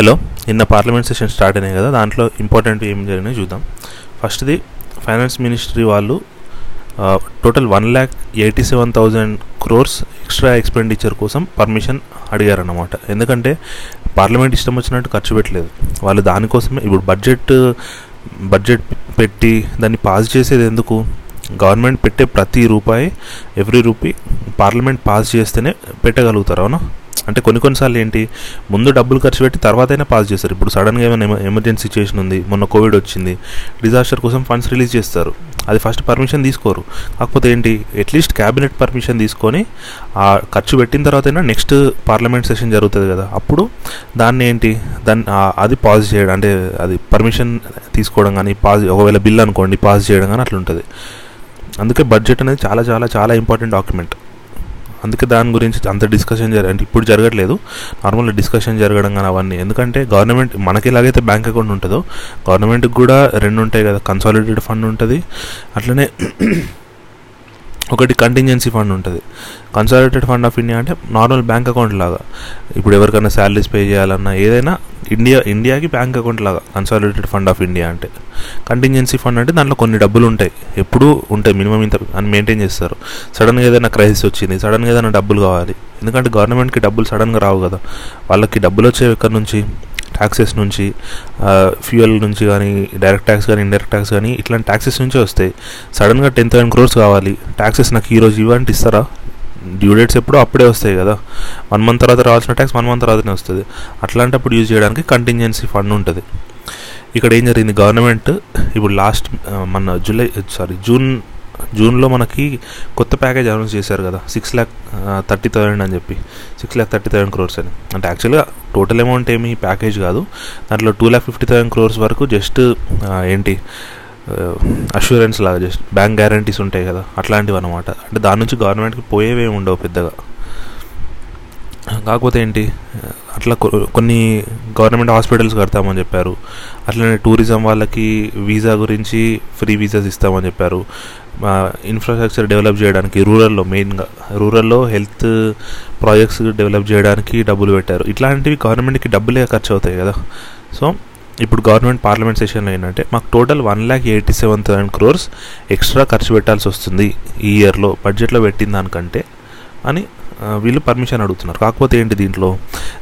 Hello నిన్న parliament session start అయినాయి కదా దాంట్లో ఇంపార్టెంట్ ఏం జరిగినాయి చూద్దాం. ఫస్ట్ది ఫైనాన్స్ మినిస్ట్రీ వాళ్ళు total one lakh eighty seven thousand crores extra expenditure కోసం పర్మిషన్ అడిగారన్నమాట. ఎందుకంటే పార్లమెంట్ ఇష్టం వచ్చినట్టు ఖర్చు పెట్టలేదు. వాళ్ళు దానికోసమే ఇప్పుడు బడ్జెట్ బడ్జెట్ పెట్టి దాన్ని పాస్ చేసేది ఎందుకు? గవర్నమెంట్ పెట్టే ప్రతి రూపాయి ఎవ్రీ రూపీ పార్లమెంట్ పాస్ చేస్తేనే పెట్టగలుగుతారు అవునా? అంటే కొన్ని కొన్నిసార్లు ఏంటి ముందు డబ్బులు ఖర్చు పెట్టి తర్వాత అయినా పాస్ చేస్తారు. ఇప్పుడు సడన్గా ఏమైనా ఎమర్జెన్సీ సిచ్యువేషన్ ఉంది మొన్న కోవిడ్ వచ్చింది డిజాస్టర్ కోసం ఫండ్స్ రిలీజ్ చేస్తారు. అది ఫస్ట్ పర్మిషన్ తీసుకోరు. కాకపోతే ఏంటి అట్లీస్ట్ క్యాబినెట్ పర్మిషన్ తీసుకొని ఆ ఖర్చు పెట్టిన తర్వాత అయినా నెక్స్ట్ పార్లమెంట్ సెషన్ జరుగుతుంది కదా అప్పుడు దాన్ని ఏంటి దాన్ని అది పాస్ చేయడం అంటే అది పర్మిషన్ తీసుకోవడం కానీ పాస్ ఒకవేళ బిల్ అనుకోండి పాస్ చేయడం కానీ అట్లా ఉంటుంది అందుకే బడ్జెట్ అనేది చాలా చాలా చాలా ఇంపార్టెంట్ డాక్యుమెంట్. అందుకే దాని గురించి అంత డిస్కషన్ జరగ అంటే ఇప్పుడు జరగట్లేదు. నార్మల్గా డిస్కషన్ జరగడం కానీ అవన్నీ. ఎందుకంటే గవర్నమెంట్ మనకి ఎలాగైతే బ్యాంక్ అకౌంట్ ఉంటుందో గవర్నమెంట్కి కూడా రెండు ఉంటాయి కదా. కన్సాలిడేటెడ్ ఫండ్ ఉంటుంది. అట్లనే ఒకటి కంటింజెన్సీ ఫండ్ ఉంటుంది. కన్సాలిడేటెడ్ ఫండ్ ఆఫ్ ఇండియా అంటే నార్మల్ బ్యాంక్ అకౌంట్ లాగా. ఇప్పుడు ఎవరికైనా శాలరీస్ పే చేయాలన్నా ఏదైనా ఇండియా ఇండియాకి బ్యాంక్ అకౌంట్ లాగా కన్సాలిడేటెడ్ ఫండ్ ఆఫ్ ఇండియా అంటే. కంటింజెన్సీ ఫండ్ అంటే దాంట్లో కొన్ని డబ్బులు ఉంటాయి. ఎప్పుడూ ఉంటాయి మినిమం ఇంత అని మెయింటైన్ చేస్తారు. సడన్గా ఏదైనా క్రైసిస్ వచ్చింది సడన్గా ఏదైనా డబ్బులు కావాలి. ఎందుకంటే గవర్నమెంట్కి డబ్బులు సడన్గా రావు కదా. వాళ్ళకి డబ్బులు వచ్చేవి ఎక్కడి నుంచి? ట్యాక్సెస్ నుంచి ఫ్యూయల్ నుంచి కానీ డైరెక్ట్ ట్యాక్స్ కానీ ఇండైరెక్ట్ ట్యాక్స్ కానీ ఇట్లాంటి ట్యాక్సెస్ నుంచే వస్తాయి. సడన్గా టెన్ థౌసండ్ క్రోర్స్ కావాలి. ట్యాక్సెస్ నాకు ఈరోజు ఇవ్వంటే ఇస్తారా? డ్యూ డేట్స్ ఎప్పుడో అప్పుడే వస్తాయి కదా. వన్ మంత్ తర్వాత రావాల్సిన ట్యాక్స్ వన్ మంత్ తర్వాతనే వస్తుంది. అట్లాంటప్పుడు యూజ్ చేయడానికి కంటింజెన్సీ ఫండ్ ఉంటుంది. ఇక్కడ ఏం జరిగింది? గవర్నమెంట్ ఇప్పుడు లాస్ట్ మన జూలై సారీ జూన్ జూన్లో మనకి కొత్త ప్యాకేజ్ అనౌన్స్ చేశారు కదా. సిక్స్ ల్యాక్ థర్టీ థౌసండ్ అని చెప్పి. Six lakh thirty thousand crores అని. అంటే యాక్చువల్గా టోటల్ అమౌంట్ ఏమి ప్యాకేజ్ కాదు. దాంట్లో two lakh fifty thousand crores వరకు జస్ట్ ఏంటి అష్యూరెన్స్ లాగా జస్ట్ బ్యాంక్ గ్యారంటీస్ ఉంటాయి కదా అట్లాంటివి అనమాట అంటే దాని నుంచి గవర్నమెంట్కి పోయేవే ఉండవు పెద్దగా. కాకపోతే ఏంటి అట్లా కొ- కొన్ని గవర్నమెంట్ హాస్పిటల్స్ కడతామని చెప్పారు. అట్లనే టూరిజం వాళ్ళకి వీసా గురించి ఫ్రీ వీసాస్ ఇస్తామని చెప్పారు. ఇన్ఫ్రాస్ట్రక్చర్ డెవలప్ చేయడానికి రూరల్లో మెయిన్గా రూరల్లో హెల్త్ ప్రాజెక్ట్స్ డెవలప్ చేయడానికి డబ్బులు పెట్టారు. ఇట్లాంటివి గవర్నమెంట్కి డబ్బులే ఖర్చు అవుతాయి కదా. సో ఇప్పుడు గవర్నమెంట్ పార్లమెంట్ సెషన్లో ఏంటంటే మాకు total one lakh eighty seven thousand crores extra ఖర్చు పెట్టాల్సి వస్తుంది ఈ ఇయర్లో బడ్జెట్లో పెట్టిన దానికంటే అని వీళ్ళు పర్మిషన్ అడుగుతున్నారు. కాకపోతే ఏంటి దీంట్లో?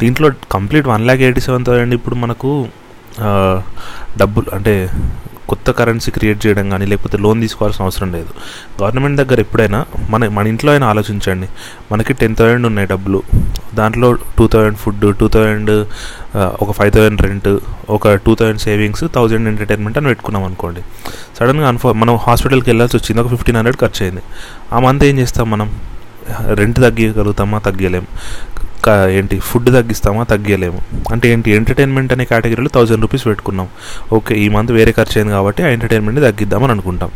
దీంట్లో complete one lakh eighty seven thousand ఇప్పుడు మనకు డబ్బులు అంటే కొత్త కరెన్సీ క్రియేట్ చేయడం కానీ లేకపోతే లోన్ తీసుకోవాల్సిన అవసరం లేదు. గవర్నమెంట్ దగ్గర ఎప్పుడైనా మన మన ఇంట్లో అయినా ఆలోచించండి. మనకి టెన్ థౌసండ్ ఉన్నాయి డబ్బులు. దాంట్లో two thousand food two thousand ఒక ఫైవ్ థౌజండ్ రెంట్ ఒక two thousand savings thousand entertainment అని పెట్టుకున్నాం అనుకోండి. సడన్గా అన్ఫో మనం హాస్పిటల్కి వెళ్ళాల్సి వచ్చింది. ఒక ఫిఫ్టీన్ హండ్రెడ్ ఖర్చు అయింది. ఆ మంత్ ఏం చేస్తాం మనం? రెంట్ తగ్గగలుగుతామా తగ్గలేం ఏంటి ఫుడ్ తగ్గిస్తామా తగ్గలేము అంటే ఏంటి ఎంటర్టైన్మెంట్ అనే కేటగిరీలో థౌజండ్ రూపీస్ పెట్టుకున్నాం. ఓకే ఈ మంత్ వేరే ఖర్చు అయింది కాబట్టి ఆ ఎంటర్టైన్మెంట్ని తగ్గిద్దామని అనుకుంటాం.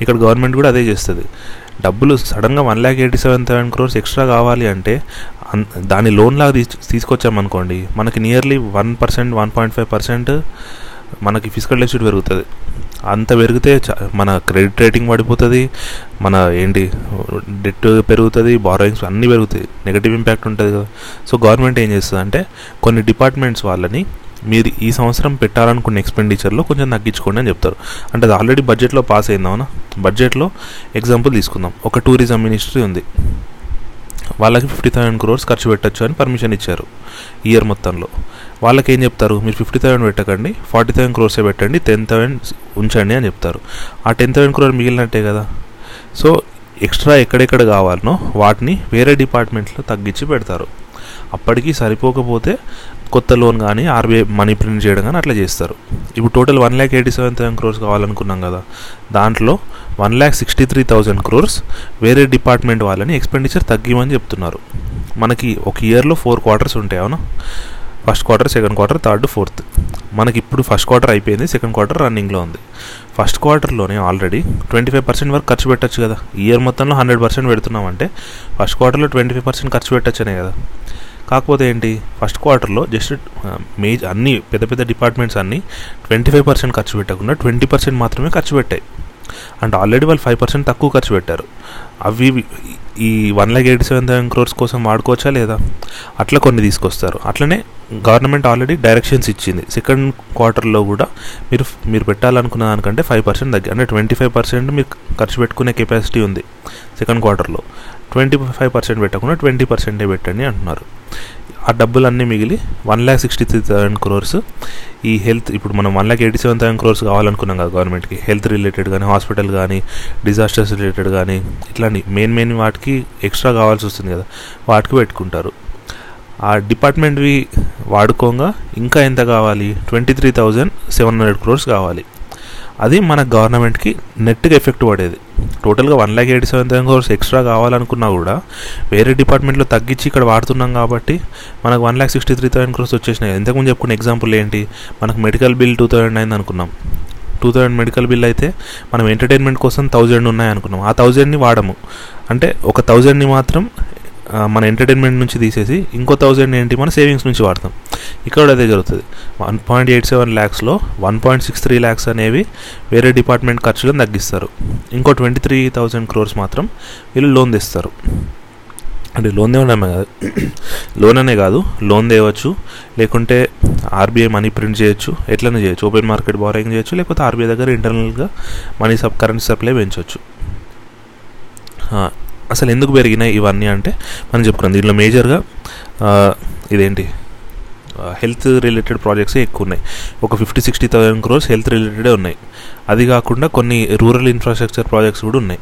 ఇక్కడ గవర్నమెంట్ కూడా అదే చేస్తుంది. డబ్బులు సడన్గా one lakh eighty seven thousand crores extra కావాలి అంటే దాని లోన్ లాగా తీసు తీసుకొచ్చామనుకోండి మనకి nearly one percent one point five percent మనకి ఫిజికల్ డెఫిసిట్ పెరుగుతుంది. అంత పెరిగితే చ- మన క్రెడిట్ రేటింగ్ పడిపోతుంది. మన ఏంటి డెట్ పెరుగుతుంది బారోయింగ్స్ అన్నీ పెరుగుతాయి. నెగటివ్ ఇంపాక్ట్ ఉంటుంది కదా. సో గవర్నమెంట్ ఏం చేస్తుంది అంటే కొన్ని డిపార్ట్మెంట్స్ వాళ్ళని మీరు ఈ సంవత్సరం పెట్టాలనుకున్న ఎక్స్పెండిచర్లో కొంచెం తగ్గించుకోండి అని చెప్తారు. అంటే అది ఆల్రెడీ బడ్జెట్లో పాస్ అయిందా అవునా? బడ్జెట్లో ఎగ్జాంపుల్ తీసుకుందాం. ఒక టూరిజం మినిస్ట్రీ ఉంది. వాళ్ళకి ఫిఫ్టీ థౌసండ్ క్రోర్స్ ఖర్చు పెట్టచ్చు అని పర్మిషన్ ఇచ్చారు. ఇయర్ మొత్తంలో. వాళ్ళకి ఏం చెప్తారు? మీరు ఫిఫ్టీ థౌసండ్ పెట్టకండి ఫార్టీ థౌసండ్ క్రోర్సే పెట్టండి టెన్ థౌసండ్ ఉంచండి అని చెప్తారు. ఆ టెన్ థౌసండ్ క్రోర్ మిగిలినట్టే కదా. సో ఎక్స్ట్రా ఎక్కడెక్కడ కావాలనో వాటిని వేరే డిపార్ట్మెంట్లో తగ్గించి పెడతారు. అప్పటికి సరిపోకపోతే కొత్త లోన్ కానీ ఆర్బీఐ మనీ ప్రింట్ చేయడం కానీ అట్లా చేస్తారు. ఇప్పుడు total one lakh eighty seven thousand crores కావాలనుకున్నాం కదా దాంట్లో one lakh sixty three thousand crores వేరే డిపార్ట్మెంట్ వాళ్ళని ఎక్స్పెండిచర్ తగ్గిమని చెప్తున్నారు. మనకి ఒక ఇయర్లో ఫోర్ క్వార్టర్స్ ఉంటాయి అవునా? First quarter second quarter third fourth. మనకి ఇప్పుడు ఫస్ట్ క్వార్టర్ అయిపోయింది సెకండ్ క్వార్టర్ రన్నింగ్లో ఉంది. ఫస్ట్ క్వార్టర్లోనే ఆల్రెడీ ట్వంటీ ఫైవ్ పర్సెంట్ వరకు ఖర్చు పెట్టచ్చు కదా. ఇయర్ మొత్తంలో హండ్రెడ్ పర్సెంట్ పెడుతున్నామంటే ఫస్ట్ క్వార్టర్లో ట్వంటీ ఫైవ్ పర్సెంట్ ఖర్చు పెట్టచ్చనే కదా. కాకపోతే ఏంటి? ఫస్ట్ క్వార్టర్లో జస్ట్ మేజ్ అన్ని పెద్ద పెద్ద డిపార్ట్మెంట్స్ అన్నీ ట్వంటీ ఫైవ్ పర్సెంట్ ఖర్చు పెట్టకుండా ట్వంటీ పర్సెంట్ మాత్రమే ఖర్చు పెట్టాయి. అంటే ఆల్రెడీ వాళ్ళు ఫైవ్ పర్సెంట్ తక్కువ ఖర్చు పెట్టారు. అవి ఈ one lakh eighty seven thousand crores కోసం వాడుకోవచ్చా లేదా? అట్లా కొన్ని తీసుకొస్తారు. అట్లనే గవర్నమెంట్ ఆల్రెడీ డైరెక్షన్స్ ఇచ్చింది. సెకండ్ క్వార్టర్లో కూడా మీరు మీరు పెట్టాలనుకున్న దానికంటే ఫైవ్ పర్సెంట్ తగ్గి అంటే ట్వంటీ ఫైవ్ పర్సెంట్ మీరు ఖర్చు పెట్టుకునే కెపాసిటీ ఉంది సెకండ్ క్వార్టర్లో. ట్వంటీ ఫైవ్ పర్సెంట్ పెట్టకుండా ట్వంటీ పర్సెంటే పెట్టండి అంటున్నారు. ఆ డబ్బులన్నీ మిగిలి one lakh sixty three thousand crores ఈ హెల్త్ ఇప్పుడు మనం one lakh eighty seven thousand crores కావాలనుకున్నాం కదా గవర్నమెంట్కి. హెల్త్ రిలేటెడ్ కానీ హాస్పిటల్ కానీ డిజాస్టర్స్ రిలేటెడ్ కానీ ఇట్లాంటి మెయిన్ మెయిన్ వాటికి ఎక్స్ట్రా కావాల్సి వస్తుంది కదా. వాటికి పెట్టుకుంటారు. ఆ డిపార్ట్మెంట్వి వాడుకోగా ఇంకా ఎంత కావాలి? Twenty three thousand seven hundred crores కావాలి. అది మన గవర్నమెంట్కి నెట్గా ఎఫెక్ట్ పడేది. టోటల్గా one lakh eighty seven thousand crores extra కావాలనుకున్నా కూడా వేరే డిపార్ట్మెంట్లో తగ్గించి ఇక్కడ వాడుతున్నాం కాబట్టి మనకు one lakh sixty three thousand crores వచ్చేసినాయి ఇంతకుముందు చెప్పుకున్న ఎగ్జాంపుల్ ఏంటి? మనకు మెడికల్ బిల్ టూ థౌసండ్ అయింది అనుకున్నాం. టూ థౌజండ్ మెడికల్ బిల్ అయితే మనం ఎంటర్టైన్మెంట్ కోసం థౌజండ్ ఉన్నాయి అనుకున్నాం. ఆ థౌజండ్ని వాడము. అంటే ఒక థౌజండ్ని మాత్రం మన ఎంటర్టైన్మెంట్ నుంచి తీసేసి ఇంకో థౌజండ్ ఏంటి మన సేవింగ్స్ నుంచి వాడతాం. ఇక్కడ అదే జరుగుతుంది. One point eight seven ల్యాక్స్లో one point six three lakhs అనేవి వేరే డిపార్ట్మెంట్ ఖర్చులను తగ్గిస్తారు. ఇంకో ట్వంటీ త్రీ థౌజండ్ క్రోర్స్ మాత్రం వీళ్ళు లోన్ తెస్తారు. అంటే లోన్ తేవడమే కాదు. లోన్ అనే కాదు లోన్ తేవచ్చు లేకుంటే ఆర్బీఐ మనీ ప్రింట్ చేయొచ్చు ఎట్లనే చేయొచ్చు. ఓపెన్ మార్కెట్ బారోయింగ్ చేయొచ్చు లేకపోతే ఆర్బీఐ దగ్గర ఇంటర్నల్గా మనీ సబ్ కరెన్సీ సప్లై పెంచవచ్చు అసలు ఎందుకు పెరిగినాయి ఇవన్నీ అంటే మనం చెప్పుకున్నాం. దీంట్లో మేజర్గా ఇదేంటి? హెల్త్ రిలేటెడ్ ప్రాజెక్ట్సే ఎక్కువ ఉన్నాయి. ఒక fifty sixty thousand crores health రిలేటెడే ఉన్నాయి. అది కాకుండా కొన్ని రూరల్ ఇన్ఫ్రాస్ట్రక్చర్ ప్రాజెక్ట్స్ కూడా ఉన్నాయి.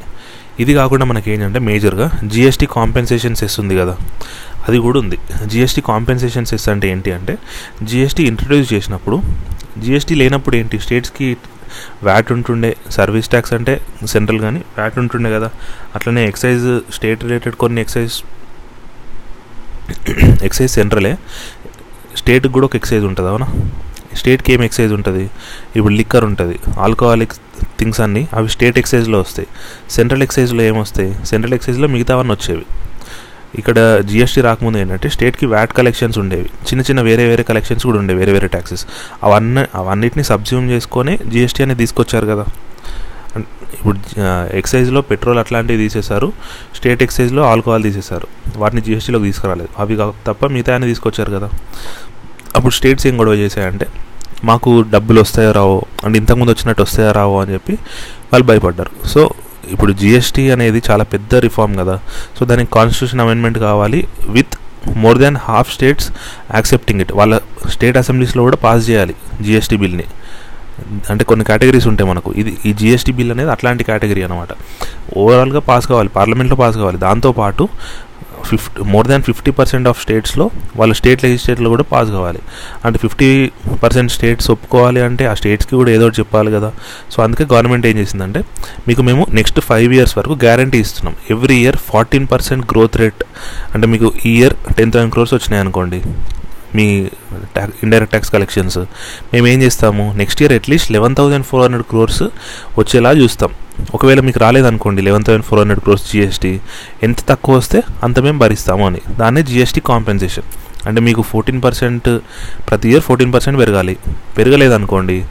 ఇది కాకుండా మనకి ఏంటంటే మేజర్గా జిఎస్టీ కాంపెన్సేషన్ సెస్ ఉంది కదా. అది కూడా ఉంది. జిఎస్టీ కాంపెన్సేషన్ సెస్ అంటే ఏంటి అంటే జిఎస్టీ ఇంట్రడ్యూస్ చేసినప్పుడు జిఎస్టీ లేనప్పుడు ఏంటి? స్టేట్స్కి వ్యాట్ ఉంటుండే. సర్వీస్ ట్యాక్స్ అంటే సెంట్రల్ కానీ వ్యాట్ ఉంటుండే కదా. అట్లనే ఎక్సైజ్ స్టేట్ రిలేటెడ్ కొన్ని ఎక్సైజ్ ఎక్సైజ్ సెంట్రలే స్టేట్కి కూడా ఒక ఎక్సైజ్ ఉంటుంది అవునా? స్టేట్కి ఏం ఎక్సైజ్ ఉంటుంది? ఇప్పుడు లిక్కర్ ఉంటుంది. ఆల్కహాలిక్ థింగ్స్ అన్నీ అవి స్టేట్ ఎక్సైజ్లో వస్తాయి. సెంట్రల్ ఎక్సైజ్లో ఏమొస్తాయి సెంట్రల్ ఎక్సైజ్లో మిగతావన్నీ వచ్చేవి. ఇక్కడ జిఎస్టీ రాకముందు ఏంటంటే స్టేట్కి వ్యాట్ కలెక్షన్స్ ఉండేవి. చిన్న చిన్న వేరే వేరే కలెక్షన్స్ కూడా ఉండేవి వేరే వేరే ట్యాక్సెస్ అవన్నీ అవన్నిటిని సబ్జ్యూమ్ చేసుకొని జిఎస్టీ అనేది తీసుకొచ్చారు కదా. ఇప్పుడు ఎక్సైజ్లో పెట్రోల్ అట్లాంటివి తీసేశారు స్టేట్ ఎక్సైజ్లో ఆల్కహాల్ తీసేశారు. వాటిని జిఎస్టీలోకి తీసుకురాలేదు. అవి కాక తప్ప మిగతా అని తీసుకొచ్చారు కదా. అప్పుడు స్టేట్స్ ఏం గొడవ చేశాయంటే మాకు డబ్బులు వస్తాయో రావో అంటే ఇంతకుముందు వచ్చినట్టు వస్తాయో రావో అని చెప్పి వాళ్ళు భయపడ్డారు. సో ఇప్పుడు జిఎస్టీ అనేది చాలా పెద్ద రిఫార్మ్ కదా. సో దానికి కాన్స్టిట్యూషన్ అమెండ్మెంట్ కావాలి with more than half states accepting it వాళ్ళ స్టేట్ అసెంబ్లీస్లో కూడా పాస్ చేయాలి జిఎస్టీ బిల్ని అంటే కొన్ని కేటగిరీస్ ఉంటాయి మనకు. ఇది ఈ జిఎస్టీ బిల్ అనేది అట్లాంటి కేటగిరీ అనమాట ఓవరాల్గా పాస్ కావాలి పార్లమెంట్లో పాస్ కావాలి. దాంతోపాటు fifty more than fifty percent of స్టేట్స్లో వాళ్ళ స్టేట్ లెజిస్లేట్లో కూడా పాస్ కావాలి. అంటే ఫిఫ్టీ పర్సెంట్ స్టేట్స్ ఒప్పుకోవాలి అంటే ఆ స్టేట్స్కి కూడా ఏదో ఒకటి చెప్పాలి కదా. సో అందుకే గవర్నమెంట్ ఏం చేసిందంటే మీకు మేము నెక్స్ట్ ఫైవ్ ఇయర్స్ వరకు గ్యారంటీ ఇస్తున్నాం. Every year fourteen percent growth rate అంటే మీకు ఈ ఇయర్ టెన్ థౌసండ్ క్రోర్స్ వచ్చినాయి అనుకోండి మీ ట్యాక్స్ ఇండైరెక్ట్ ట్యాక్స్ కలెక్షన్స్ మేము ఏం చేస్తాము next year at least eleven thousand four hundred crores వచ్చేలా చూస్తాం. ఒకవేళ మీకు రాలేదనుకోండి eleven thousand four hundred crores GST ఎంత తక్కువ వస్తే అంత మేము భరిస్తాము అని. దాన్నే జిఎస్టీ కాంపెన్సేషన్ అంటే మీకు ఫోర్టీన్ పర్సెంట్ ప్రతి ఇయర్ ఫోర్టీన్ పర్సెంట్ పెరగాలి. పెరగలేదనుకోండి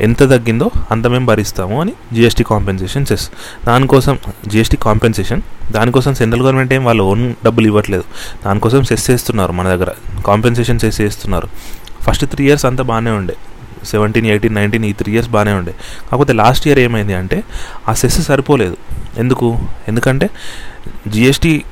ఎంత తగ్గిందో అంత మేము భరిస్తాము అని జిఎస్టీ కాంపెన్సేషన్ సెస్ దానికోసం జిఎస్టీ కాంపెన్సేషన్ దానికోసం సెంట్రల్ గవర్నమెంట్ ఏం వాళ్ళు ఓన్ డబ్బులు ఇవ్వట్లేదు. దానికోసం సెస్ చేస్తున్నారు మన దగ్గర. కాంపెన్సేషన్ సెస్ చేస్తున్నారు. ఫస్ట్ త్రీ ఇయర్స్ అంతా బాగానే ఉండే. సెవెంటీన్ ఎయిటీన్ నైన్టీన్ ఈ త్రీ ఇయర్స్ బాగానే ఉండే. కాకపోతే లాస్ట్ ఇయర్ ఏమైంది అంటే ఆ సెస్ సరిపోలేదు. ఎందుకు? ఎందుకంటే జిఎస్టీ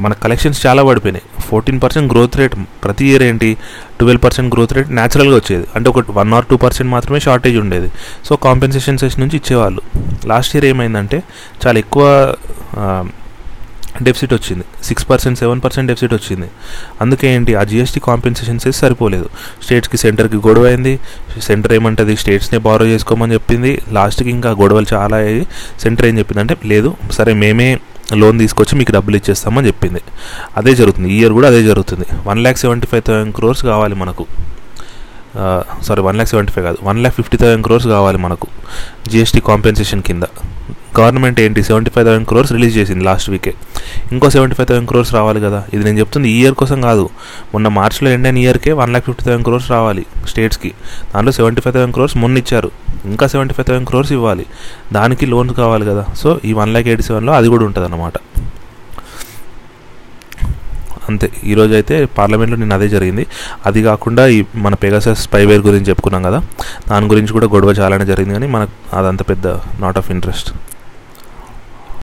మన కలెక్షన్స్ చాలా పడిపోయినాయి. ఫోర్టీన్ పర్సెంట్ గ్రోత్ రేట్ ప్రతి ఇయర్ ఏంటి? ట్వెల్వ్ పర్సెంట్ గ్రోత్ రేట్ న్యాచురల్గా వచ్చేది. అంటే ఒక వన్ ఆర్ టూ పర్సెంట్ మాత్రమే షార్టేజ్ ఉండేది. సో కాంపెన్సేషన్ సెస్ నుంచి ఇచ్చేవాళ్ళు. లాస్ట్ ఇయర్ ఏమైందంటే చాలా ఎక్కువ డెఫిసిట్ వచ్చింది. Six percent seven percent deficit వచ్చింది. అందుకే ఏంటి? ఆ జిఎస్టీ కాంపెన్సేషన్ సరిపోలేదు. స్టేట్స్కి సెంటర్కి గొడవ అయింది. సెంటర్ ఏమంటుంది? స్టేట్స్నే బారో చేసుకోమని చెప్పింది. లాస్ట్కి ఇంకా గొడవలు చాలా అయ్యాయి. సెంటర్ ఏం చెప్పింది అంటే లేదు సరే మేమే లోన్ తీసుకొచ్చి మీకు డబ్బులు ఇచ్చేస్తామని చెప్పింది. అదే జరుగుతుంది. ఈ ఇయర్ కూడా అదే జరుగుతుంది. One lakh seventy five thousand crores కావాలి మనకు. Sorry one lakh seventy five కాదు. One lakh fifty thousand crores కావాలి మనకు. జిఎస్టీ కాంపెన్సేషన్ కింద. గవర్నమెంట్ ఏంటి? Seventy five thousand crores release చేసింది లాస్ట్ వీకే ఇంకో సెవెంటీ ఫైవ్ థౌసండ్ క్రోర్స్ రావాలి కదా. ఇది నేను చెప్తుంది ఈ ఇయర్ కోసం కాదు. మొన్న మార్చ్లో ఎండ్ అయిన ఇయర్కే one lakh fifty thousand crores రావాలి స్టేట్స్కి దాంట్లో సెవెంటీ ఫైవ్ థౌసండ్ క్రోర్స్ మొన్న ఇచ్చారు. ఇంకా సెవెంటీ ఫైవ్ థౌసండ్ క్రోర్స్ ఇవ్వాలి. దానికి లోన్స్ కావాలి కదా. సో ఈ వన్ ల్యాక్ ఎయిటీ సెవెన్లో అది కూడా ఉంటుంది అన్నమాట అంతే ఈరోజు అయితే పార్లమెంట్లో నేను అదే జరిగింది. అది కాకుండా ఈ మన పెగాసస్ స్పైవేర్ గురించి చెప్పుకున్నాం కదా. దాని గురించి కూడా గొడవ చాలానే జరిగింది కానీ మనకు అదంత పెద్ద నాట్ ఆఫ్ ఇంట్రెస్ట్